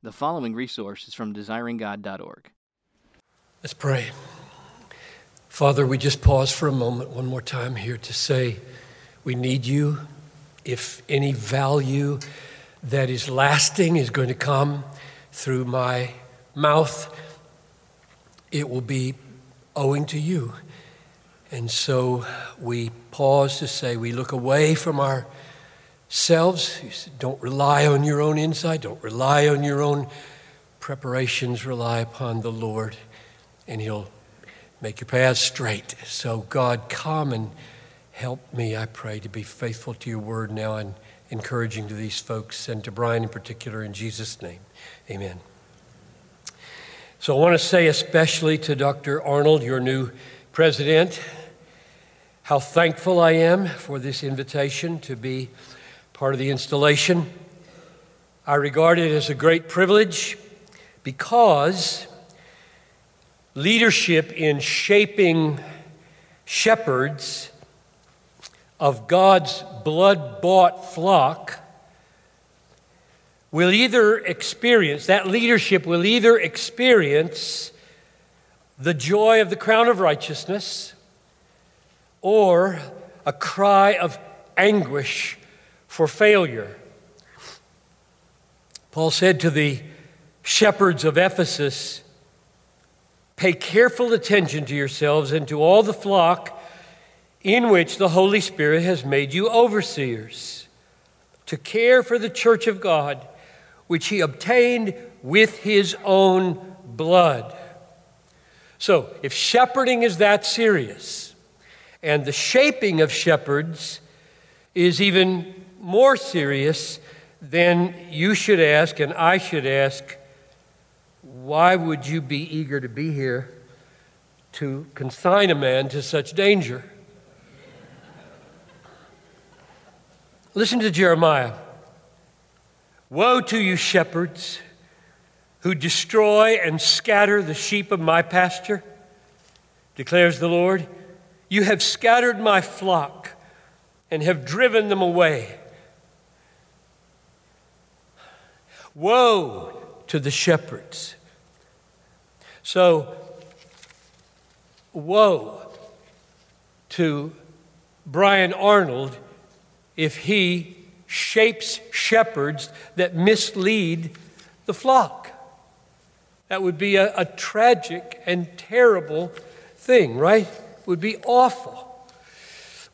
The following resource is from desiringgod.org. Let's pray. Father, we just pause for a moment, one more time here to say we need you. If any value that is lasting is going to come through my mouth, it will be owing to you. And so we pause to say we look away from ourselves. Don't rely on your own insight, don't rely on your own preparations, rely upon the Lord, and He'll make your path straight. So, God, come and help me, I pray, to be faithful to your word now and encouraging to these folks and to Brian in particular, in Jesus' name. Amen. So, I want to say especially to Dr. Arnold, your new president, how thankful I am for this invitation to be part of the installation. I regard it as a great privilege because leadership in shaping shepherds of God's blood bought flock will either experience, that leadership will either experience the joy of the crown of righteousness or a cry of anguish for failure. Paul said to the shepherds of Ephesus, Pay careful attention to yourselves and to all the flock in which the Holy Spirit has made you overseers, to care for the church of God, which he obtained with his own blood. So, if shepherding is that serious, and the shaping of shepherds is even more serious, then you should ask, and I should ask, why would you be eager to be here to consign a man to such danger? Listen to Jeremiah. Woe to you, shepherds, who destroy and scatter the sheep of my pasture, declares the Lord. You have scattered my flock and have driven them away. Woe to the shepherds. So, woe to Brian Arnold if he shapes shepherds that mislead the flock. That would be a, a tragic and terrible thing, right? Would be awful.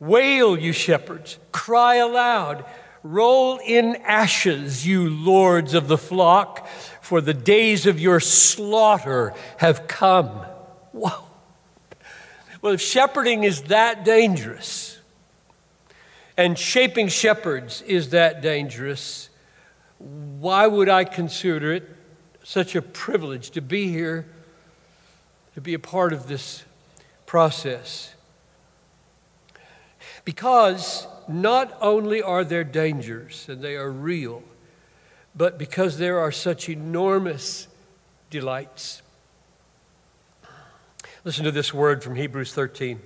Wail, you shepherds, cry aloud, roll in ashes, you lords of the flock, for the days of your slaughter have come. Whoa. Well, if shepherding is that dangerous, and shaping shepherds is that dangerous, why would I consider it such a privilege to be here, to be a part of this process? Because not only are there dangers, and they are real, but because there are such enormous delights. Listen to this word from Hebrews 13.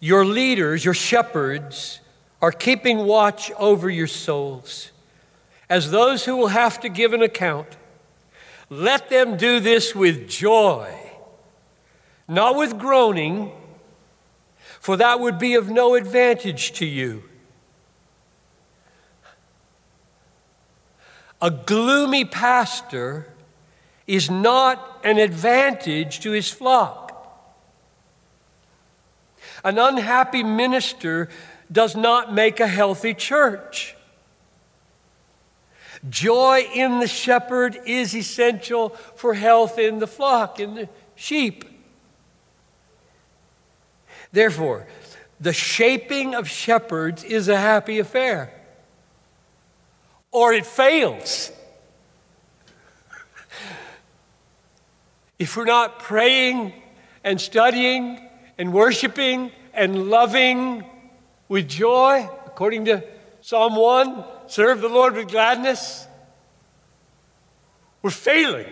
Your leaders, your shepherds, are keeping watch over your souls as those who will have to give an account. Let them do this with joy, not with groaning, for that would be of no advantage to you. A gloomy pastor is not an advantage to his flock. An unhappy minister does not make a healthy church. Joy in the shepherd is essential for health in the flock, in the sheep. Therefore, the shaping of shepherds is a happy affair, or it fails. If we're not praying and studying and worshiping and loving with joy, according to Psalm 1, serve the Lord with gladness, we're failing.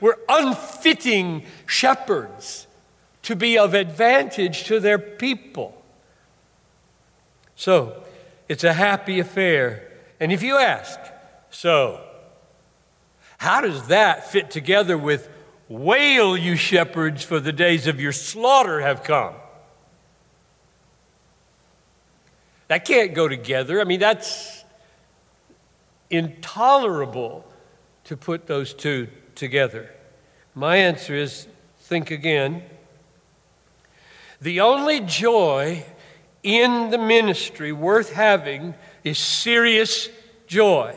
We're unfitting shepherds to be of advantage to their people. So, it's a happy affair. And if you ask, so, How does that fit together with wail, you shepherds, for the days of your slaughter have come? That can't go together. I mean, that's intolerable to put those two together. My answer is think again. The only joy in the ministry worth having is serious joy.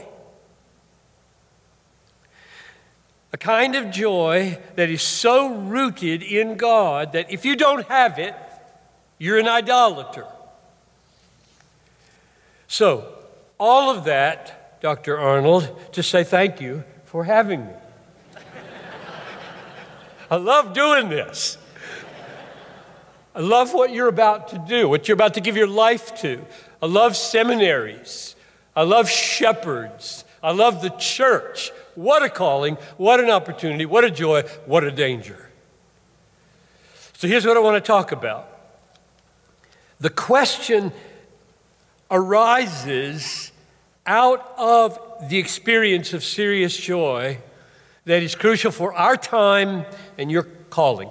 A kind of joy that is so rooted in God that if you don't have it, you're an idolater. So, all of that, Dr. Arnold, to say thank you for having me. I love doing this. I love what you're about to do, what you're about to give your life to. I love seminaries. I love shepherds. I love the church. What a calling, what an opportunity, what a joy, what a danger. So here's what I want to talk about. The question arises out of the experience of serious joy that is crucial for our time and your calling.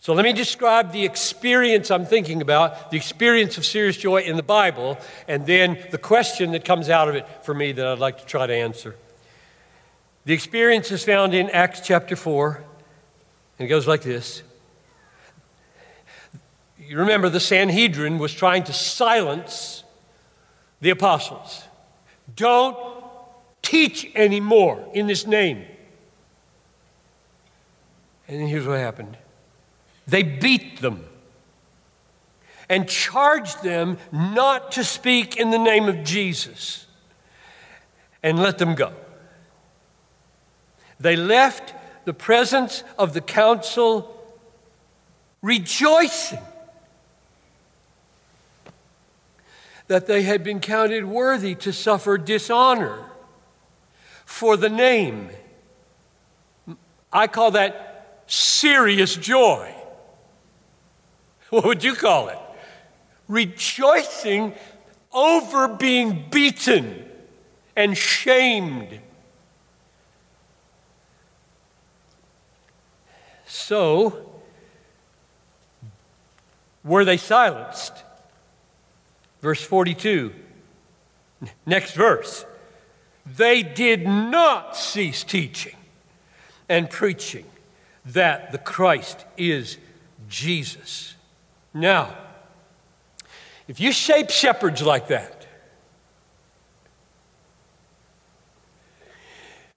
So let me describe the experience I'm thinking about, the experience of serious joy in the Bible, and then the question that comes out of it for me that I'd like to try to answer. The experience is found in Acts chapter 4, and it goes like this you remember the Sanhedrin was trying to silence the apostles. Don't teach anymore in this name. And here's what happened they beat them and charged them not to speak in the name of Jesus and let them go. They left the presence of the council rejoicing that they had been counted worthy to suffer dishonor for the name. I call that serious joy. What would you call it? Rejoicing over being beaten and shamed. So, were they silenced? Verse 42, next verse. They did not cease teaching and preaching that the Christ is Jesus. Now, if you shape shepherds like that,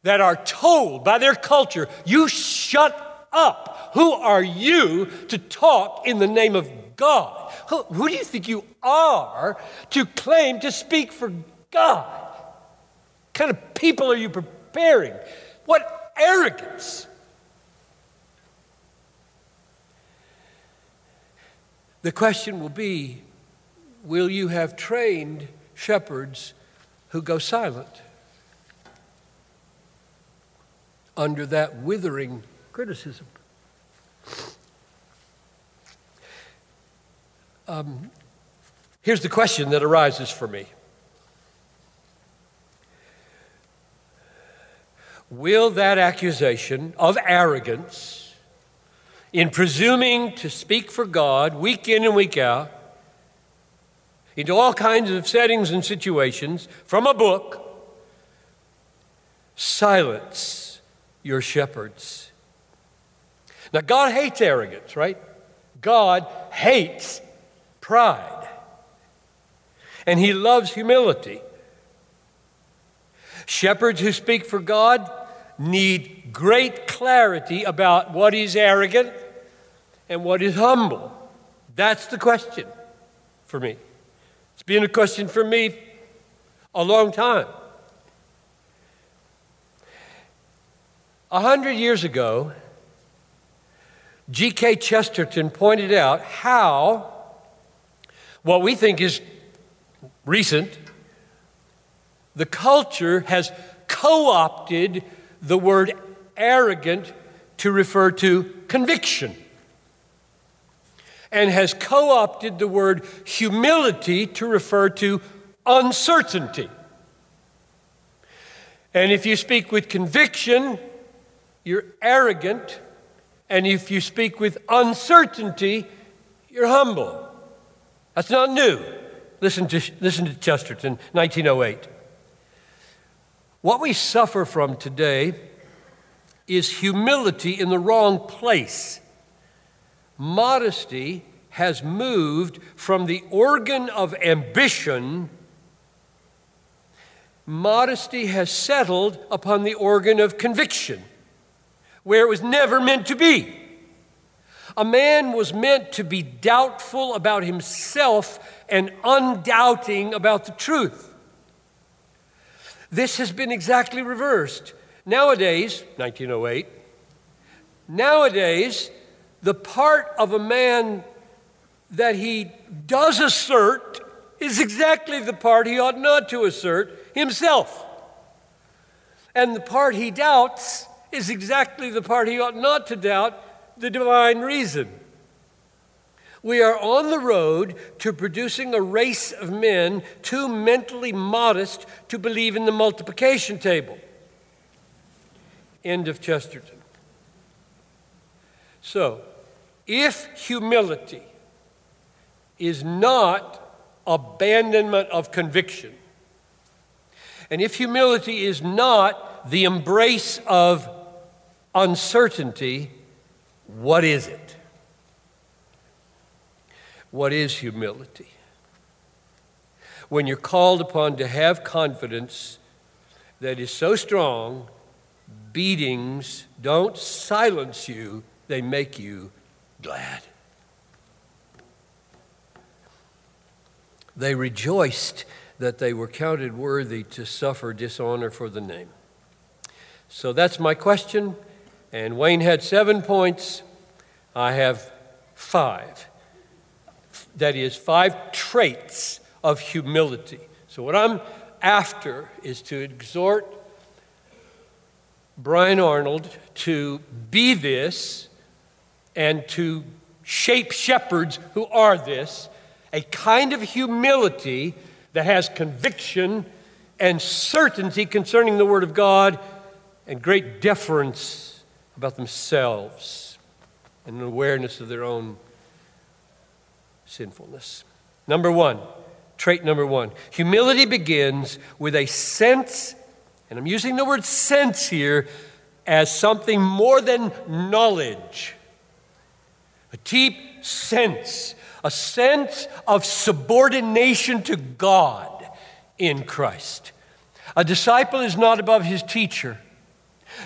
that are told by their culture, you shut up. Who are you to talk in the name of God? Who, who do you think you are to claim to speak for God? What kind of people are you preparing? What arrogance! The question will be Will you have trained shepherds who go silent under that withering criticism? Um, here's the question that arises for me Will that accusation of arrogance in presuming to speak for God week in and week out into all kinds of settings and situations from a book silence your shepherds? Now, God hates arrogance, right? God hates pride. And he loves humility. Shepherds who speak for God need great clarity about what is arrogant and what is humble. That's the question for me. It's been a question for me a long time. A hundred years ago, G.K. Chesterton pointed out how what we think is recent, the culture has co opted the word arrogant to refer to conviction and has co opted the word humility to refer to uncertainty. And if you speak with conviction, you're arrogant. And if you speak with uncertainty, you're humble. That's not new. Listen to, listen to Chesterton, 1908. What we suffer from today is humility in the wrong place. Modesty has moved from the organ of ambition, modesty has settled upon the organ of conviction, where it was never meant to be. A man was meant to be doubtful about himself and undoubting about the truth. This has been exactly reversed. Nowadays, 1908, nowadays, the part of a man that he does assert is exactly the part he ought not to assert himself. And the part he doubts is exactly the part he ought not to doubt the divine reason. We are on the road to producing a race of men too mentally modest to believe in the multiplication table. End of Chesterton. So, if humility is not abandonment of conviction, and if humility is not the embrace of uncertainty, what is it? What is humility? When you're called upon to have confidence that is so strong, beatings don't silence you, they make you glad. They rejoiced that they were counted worthy to suffer dishonor for the name. So that's my question. And Wayne had seven points. I have five that is, five traits of humility. So, what I'm after is to exhort Brian Arnold to be this and to shape shepherds who are this a kind of humility that has conviction and certainty concerning the Word of God and great deference about themselves and an awareness of their own sinfulness. Number one, trait number one humility begins with a sense, and I'm using the word sense here as something more than knowledge, a deep sense, a sense of subordination to God in Christ. A disciple is not above his teacher,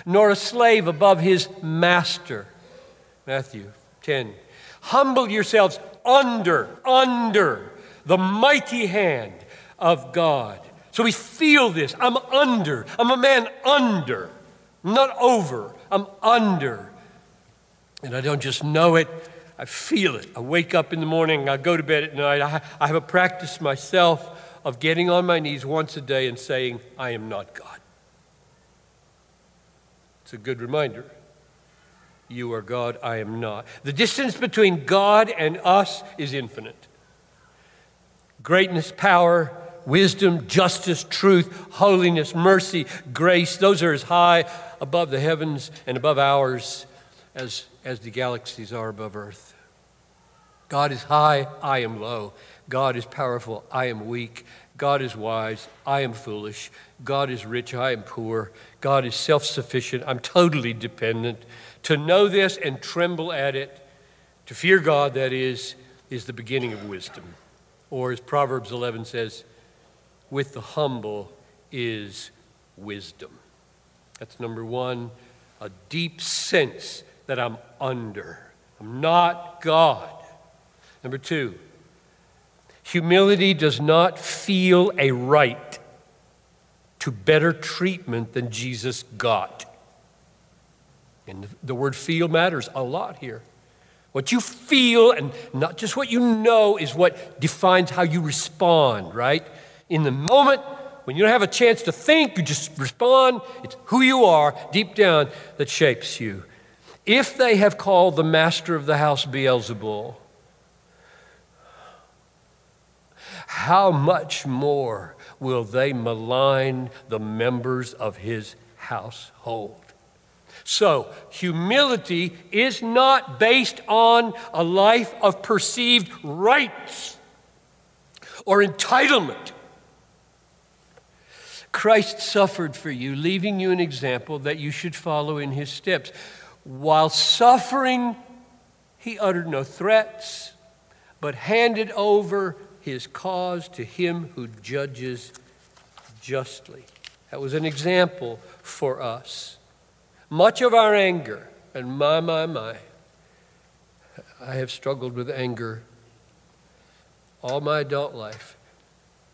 nor a slave above his master. Matthew 10. Humble yourselves under, under the mighty hand of God. So we feel this. I'm under. I'm a man under, not over. I'm under. And I don't just know it, I feel it. I wake up in the morning, I go to bed at night. I, I have a practice myself of getting on my knees once a day and saying, I am not God. It's a good reminder. You are God, I am not. The distance between God and us is infinite. Greatness, power, wisdom, justice, truth, holiness, mercy, grace, those are as high above the heavens and above ours as, as the galaxies are above earth. God is high, I am low. God is powerful, I am weak. God is wise, I am foolish. God is rich, I am poor. God is self sufficient, I'm totally dependent. To know this and tremble at it, to fear God, that is, is the beginning of wisdom. Or as Proverbs 11 says, with the humble is wisdom. That's number one, a deep sense that I'm under. I'm not God. Number two, humility does not feel a right to better treatment than Jesus got. And the word feel matters a lot here. What you feel and not just what you know is what defines how you respond, right? In the moment, when you don't have a chance to think, you just respond. It's who you are deep down that shapes you. If they have called the master of the house Beelzebul, how much more will they malign the members of his household. So, humility is not based on a life of perceived rights or entitlement. Christ suffered for you, leaving you an example that you should follow in his steps. While suffering, he uttered no threats, but handed over his cause to him who judges justly. That was an example for us. Much of our anger, and my, my, my, I have struggled with anger all my adult life.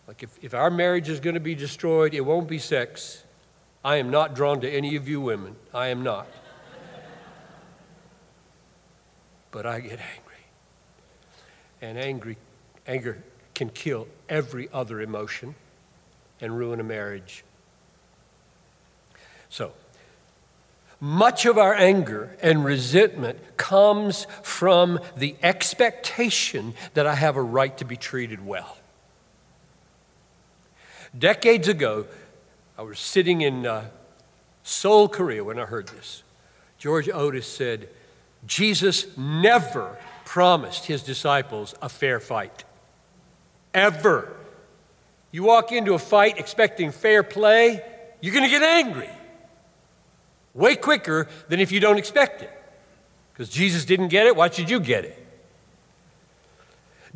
Like, if, if our marriage is going to be destroyed, it won't be sex. I am not drawn to any of you women. I am not. but I get angry. And angry, anger can kill every other emotion and ruin a marriage. So, much of our anger and resentment comes from the expectation that I have a right to be treated well. Decades ago, I was sitting in uh, Seoul, Korea, when I heard this. George Otis said, Jesus never promised his disciples a fair fight. Ever. You walk into a fight expecting fair play, you're going to get angry way quicker than if you don't expect it. Because Jesus didn't get it, why should you get it?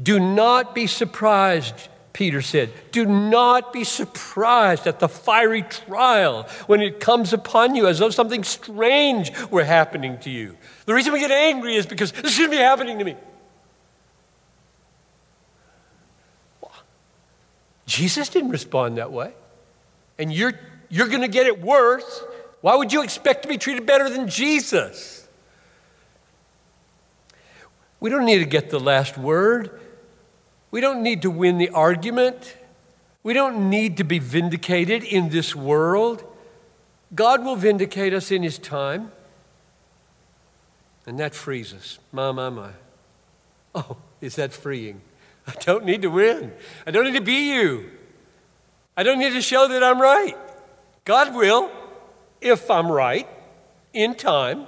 Do not be surprised, Peter said. Do not be surprised at the fiery trial when it comes upon you as though something strange were happening to you. The reason we get angry is because this shouldn't be happening to me. Jesus didn't respond that way. And you're, you're going to get it worse why would you expect to be treated better than Jesus? We don't need to get the last word. We don't need to win the argument. We don't need to be vindicated in this world. God will vindicate us in His time. And that frees us. My, my, my. Oh, is that freeing? I don't need to win. I don't need to be you. I don't need to show that I'm right. God will if I'm right, in time.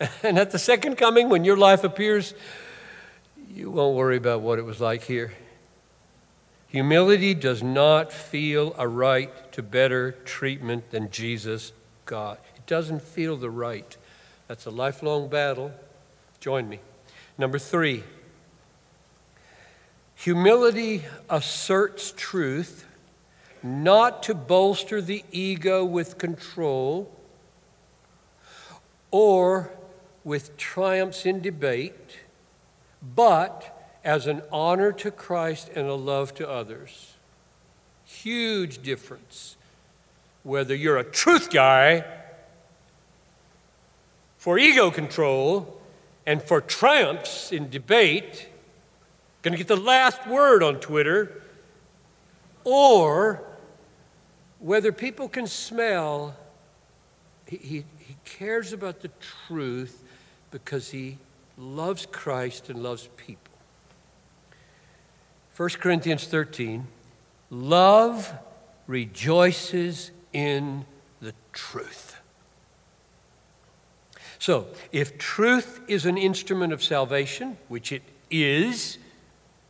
And at the second coming, when your life appears, you won't worry about what it was like here. Humility does not feel a right to better treatment than Jesus got. It doesn't feel the right. That's a lifelong battle. Join me. Number three, humility asserts truth not to bolster the ego with control or with triumphs in debate, but as an honor to Christ and a love to others. Huge difference whether you're a truth guy for ego control and for triumphs in debate, going to get the last word on Twitter, or whether people can smell, he, he, he cares about the truth because he loves Christ and loves people. 1 Corinthians 13 love rejoices in the truth. So, if truth is an instrument of salvation, which it is,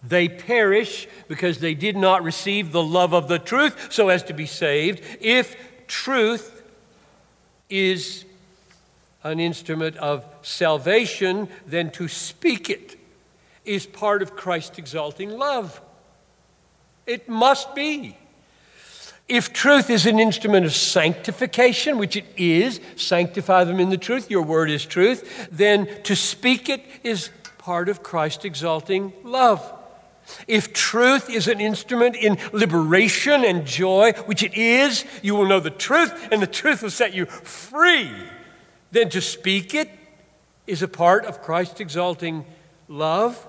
they perish because they did not receive the love of the truth so as to be saved. If truth is an instrument of salvation, then to speak it is part of Christ exalting love. It must be. If truth is an instrument of sanctification, which it is, sanctify them in the truth, your word is truth, then to speak it is part of Christ exalting love. If truth is an instrument in liberation and joy, which it is, you will know the truth, and the truth will set you free. Then to speak it is a part of Christ exalting love.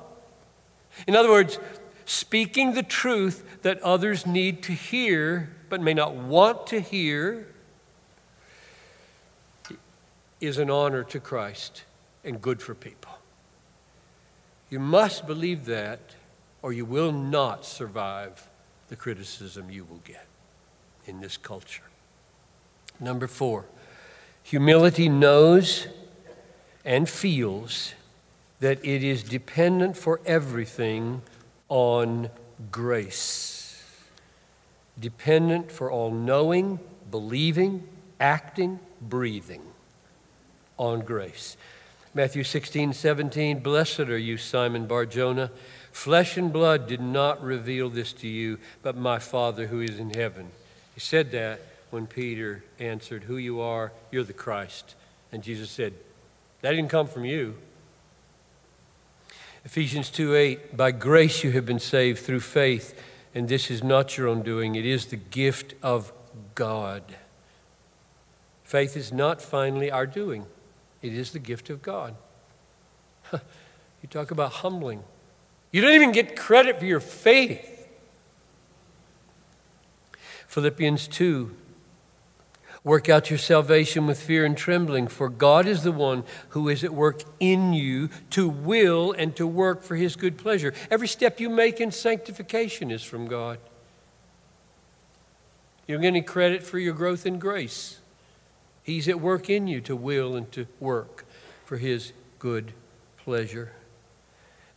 In other words, speaking the truth that others need to hear but may not want to hear is an honor to Christ and good for people. You must believe that or you will not survive the criticism you will get in this culture. Number four, humility knows and feels that it is dependent for everything on grace. Dependent for all knowing, believing, acting, breathing on grace. Matthew 16, 17, Blessed are you, Simon Barjona. Flesh and blood did not reveal this to you, but my Father who is in heaven. He said that when Peter answered, Who you are, you're the Christ. And Jesus said, That didn't come from you. Ephesians 2 8, by grace you have been saved through faith, and this is not your own doing, it is the gift of God. Faith is not finally our doing, it is the gift of God. you talk about humbling. You don't even get credit for your faith. Philippians 2 Work out your salvation with fear and trembling, for God is the one who is at work in you to will and to work for his good pleasure. Every step you make in sanctification is from God. You don't get any credit for your growth in grace. He's at work in you to will and to work for his good pleasure.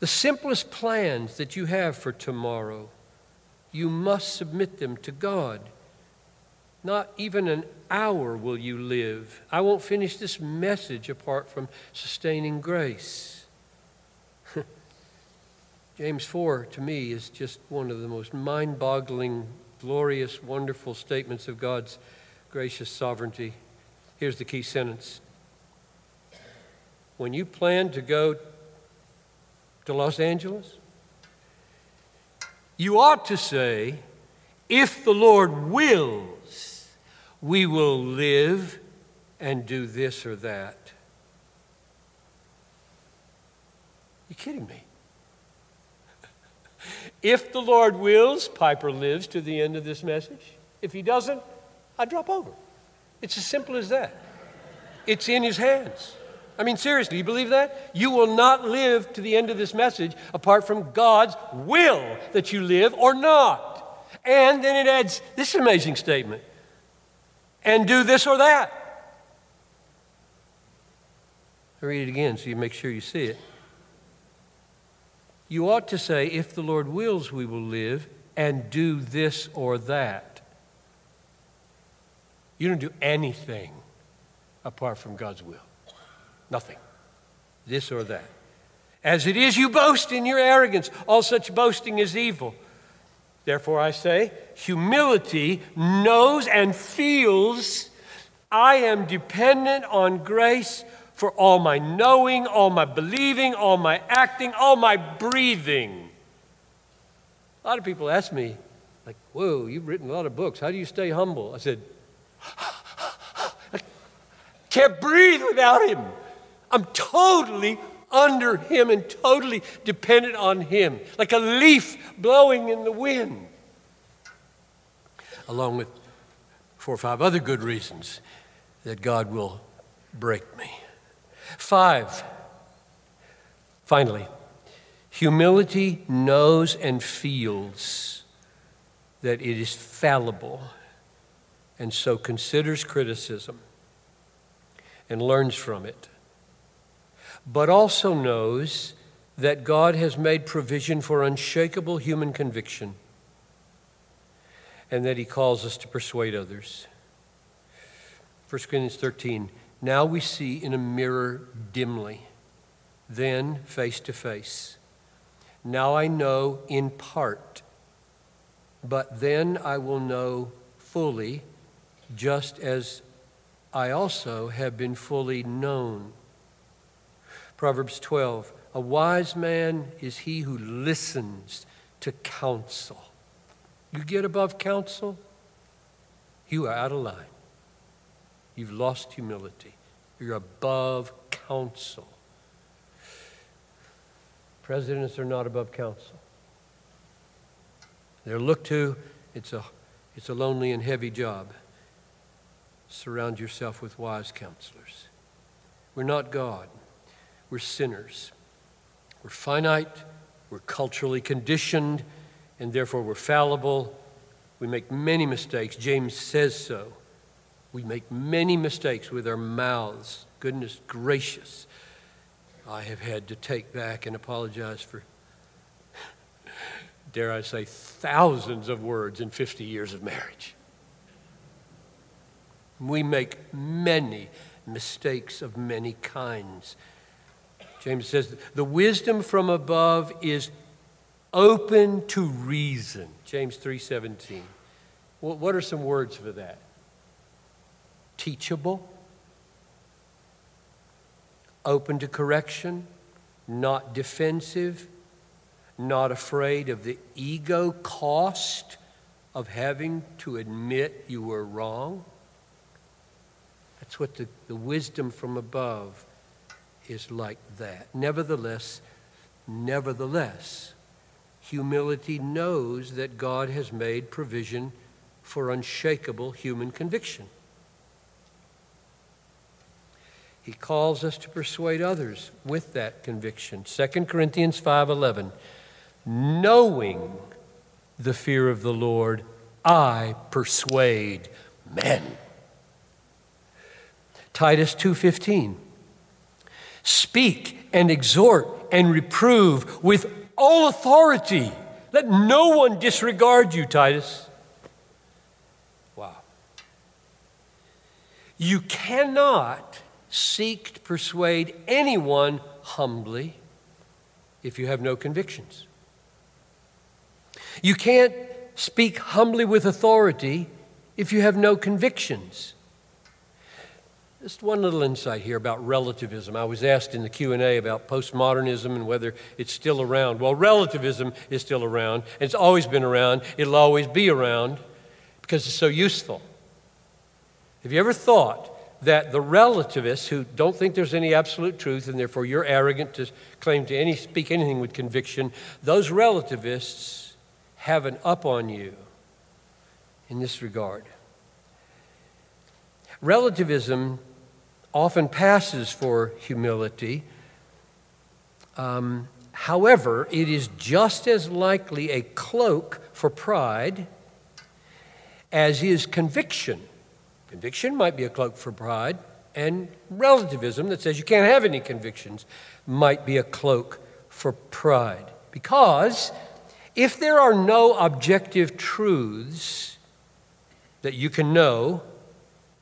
The simplest plans that you have for tomorrow, you must submit them to God. Not even an hour will you live. I won't finish this message apart from sustaining grace. James 4, to me, is just one of the most mind boggling, glorious, wonderful statements of God's gracious sovereignty. Here's the key sentence When you plan to go to Los Angeles, you ought to say, if the Lord wills, we will live and do this or that. You kidding me? if the Lord wills, Piper lives to the end of this message. If he doesn't, I drop over. It's as simple as that. It's in his hands. I mean, seriously, you believe that? You will not live to the end of this message apart from God's will that you live or not. And then it adds this amazing statement and do this or that. I read it again so you make sure you see it. You ought to say, if the Lord wills, we will live and do this or that. You don't do anything apart from God's will. Nothing. This or that. As it is, you boast in your arrogance. All such boasting is evil. Therefore, I say, humility knows and feels I am dependent on grace for all my knowing, all my believing, all my acting, all my breathing. A lot of people ask me, like, whoa, you've written a lot of books. How do you stay humble? I said, I can't breathe without him. I'm totally under Him and totally dependent on Him, like a leaf blowing in the wind. Along with four or five other good reasons that God will break me. Five, finally, humility knows and feels that it is fallible and so considers criticism and learns from it but also knows that God has made provision for unshakable human conviction and that he calls us to persuade others. 1 Corinthians 13 Now we see in a mirror dimly, then face to face. Now I know in part, but then I will know fully, just as I also have been fully known. Proverbs 12 A wise man is he who listens to counsel. You get above counsel, you are out of line. You've lost humility. You're above counsel. Presidents are not above counsel. They're looked to, it's a, it's a lonely and heavy job. Surround yourself with wise counselors. We're not God. We're sinners. We're finite, we're culturally conditioned, and therefore we're fallible, We make many mistakes. James says so. We make many mistakes with our mouths. Goodness gracious. I have had to take back and apologize for, dare I say, thousands of words in 50 years of marriage. We make many mistakes of many kinds. James says the wisdom from above is open to reason. James 3:17. What are some words for that? Teachable, open to correction, not defensive, not afraid of the ego cost of having to admit you were wrong. That's what the, the wisdom from above is like that. Nevertheless, nevertheless, humility knows that God has made provision for unshakable human conviction. He calls us to persuade others with that conviction. 2 Corinthians 5:11 Knowing the fear of the Lord, I persuade men. Titus 2:15 Speak and exhort and reprove with all authority. Let no one disregard you, Titus. Wow. You cannot seek to persuade anyone humbly if you have no convictions. You can't speak humbly with authority if you have no convictions. Just one little insight here about relativism. I was asked in the Q&A about postmodernism and whether it's still around. Well, relativism is still around. It's always been around. It'll always be around because it's so useful. Have you ever thought that the relativists who don't think there's any absolute truth and therefore you're arrogant to claim to any speak anything with conviction, those relativists have an up on you in this regard. Relativism often passes for humility. Um, however, it is just as likely a cloak for pride as is conviction. Conviction might be a cloak for pride, and relativism that says you can't have any convictions might be a cloak for pride. Because if there are no objective truths that you can know,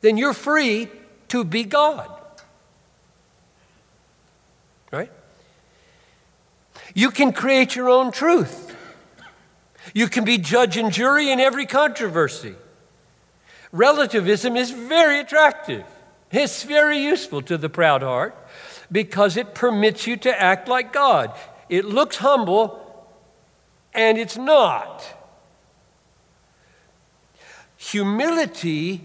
then you're free to be God. Right? You can create your own truth. You can be judge and jury in every controversy. Relativism is very attractive. It's very useful to the proud heart because it permits you to act like God. It looks humble and it's not. Humility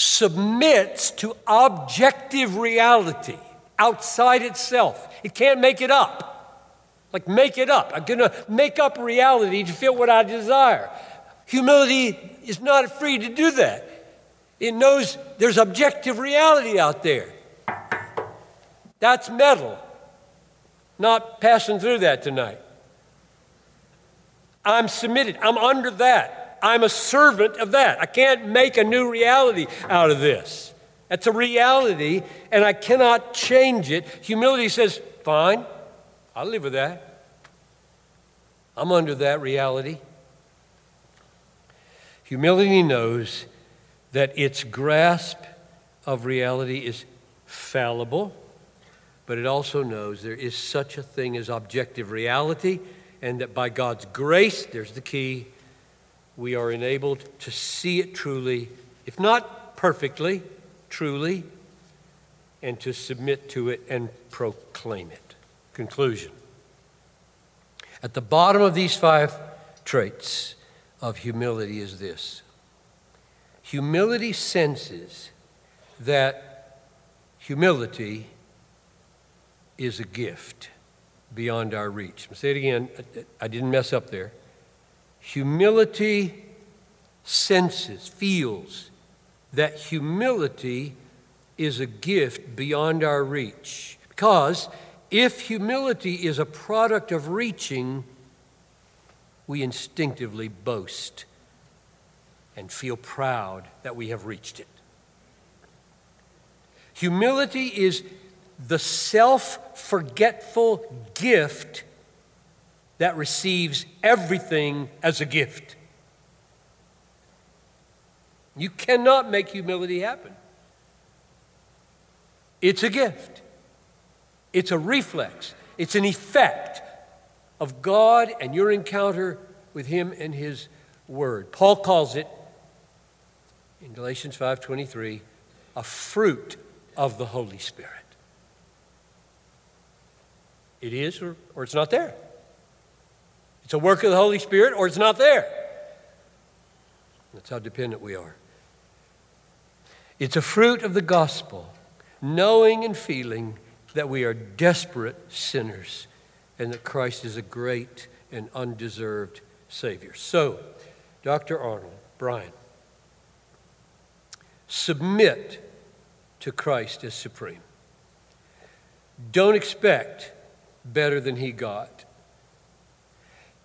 submits to objective reality outside itself. It can't make it up. Like, make it up. I'm going to make up reality to fit what I desire. Humility is not free to do that. It knows there's objective reality out there. That's metal. Not passing through that tonight. I'm submitted. I'm under that. I'm a servant of that. I can't make a new reality out of this. That's a reality, and I cannot change it. Humility says, fine, I'll live with that. I'm under that reality. Humility knows that its grasp of reality is fallible, but it also knows there is such a thing as objective reality, and that by God's grace, there's the key, we are enabled to see it truly, if not perfectly, truly, and to submit to it and proclaim it. Conclusion. At the bottom of these five traits of humility is this humility senses that humility is a gift beyond our reach. I'll say it again. I didn't mess up there. Humility senses, feels that humility is a gift beyond our reach. Because if humility is a product of reaching, we instinctively boast and feel proud that we have reached it. Humility is the self forgetful gift that receives everything as a gift. You cannot make humility happen. It's a gift, it's a reflex, it's an effect of God and your encounter with Him and His Word. Paul calls it in Galatians 5:23 a fruit of the Holy Spirit. It is or, or it's not there. It's a work of the Holy Spirit or it's not there. That's how dependent we are. It's a fruit of the gospel, knowing and feeling that we are desperate sinners and that Christ is a great and undeserved Savior. So, Dr. Arnold, Brian, submit to Christ as supreme. Don't expect better than he got.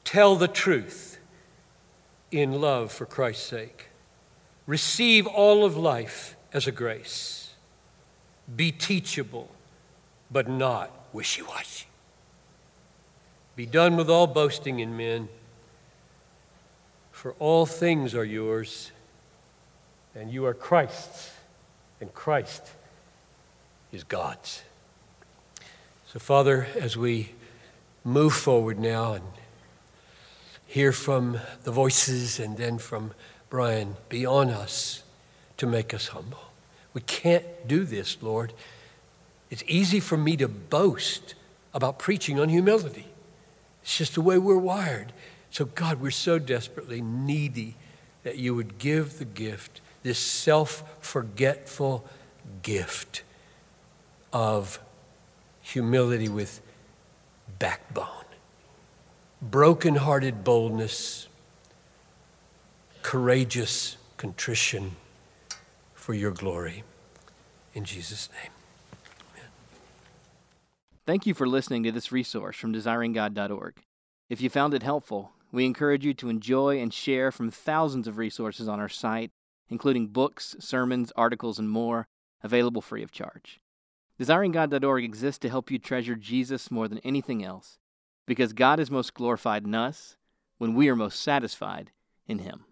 Tell the truth in love for Christ's sake. Receive all of life as a grace. Be teachable, but not wishy washy. Be done with all boasting in men, for all things are yours, and you are Christ's, and Christ is God's. So, Father, as we move forward now and hear from the voices and then from Brian, be on us to make us humble. We can't do this, Lord. It's easy for me to boast about preaching on humility. It's just the way we're wired. So, God, we're so desperately needy that you would give the gift, this self forgetful gift of humility with backbone, broken-hearted boldness, courageous contrition for your glory. In Jesus' name. Amen. Thank you for listening to this resource from desiringgod.org. If you found it helpful, we encourage you to enjoy and share from thousands of resources on our site, including books, sermons, articles, and more, available free of charge. DesiringGod.org exists to help you treasure Jesus more than anything else, because God is most glorified in us when we are most satisfied in Him.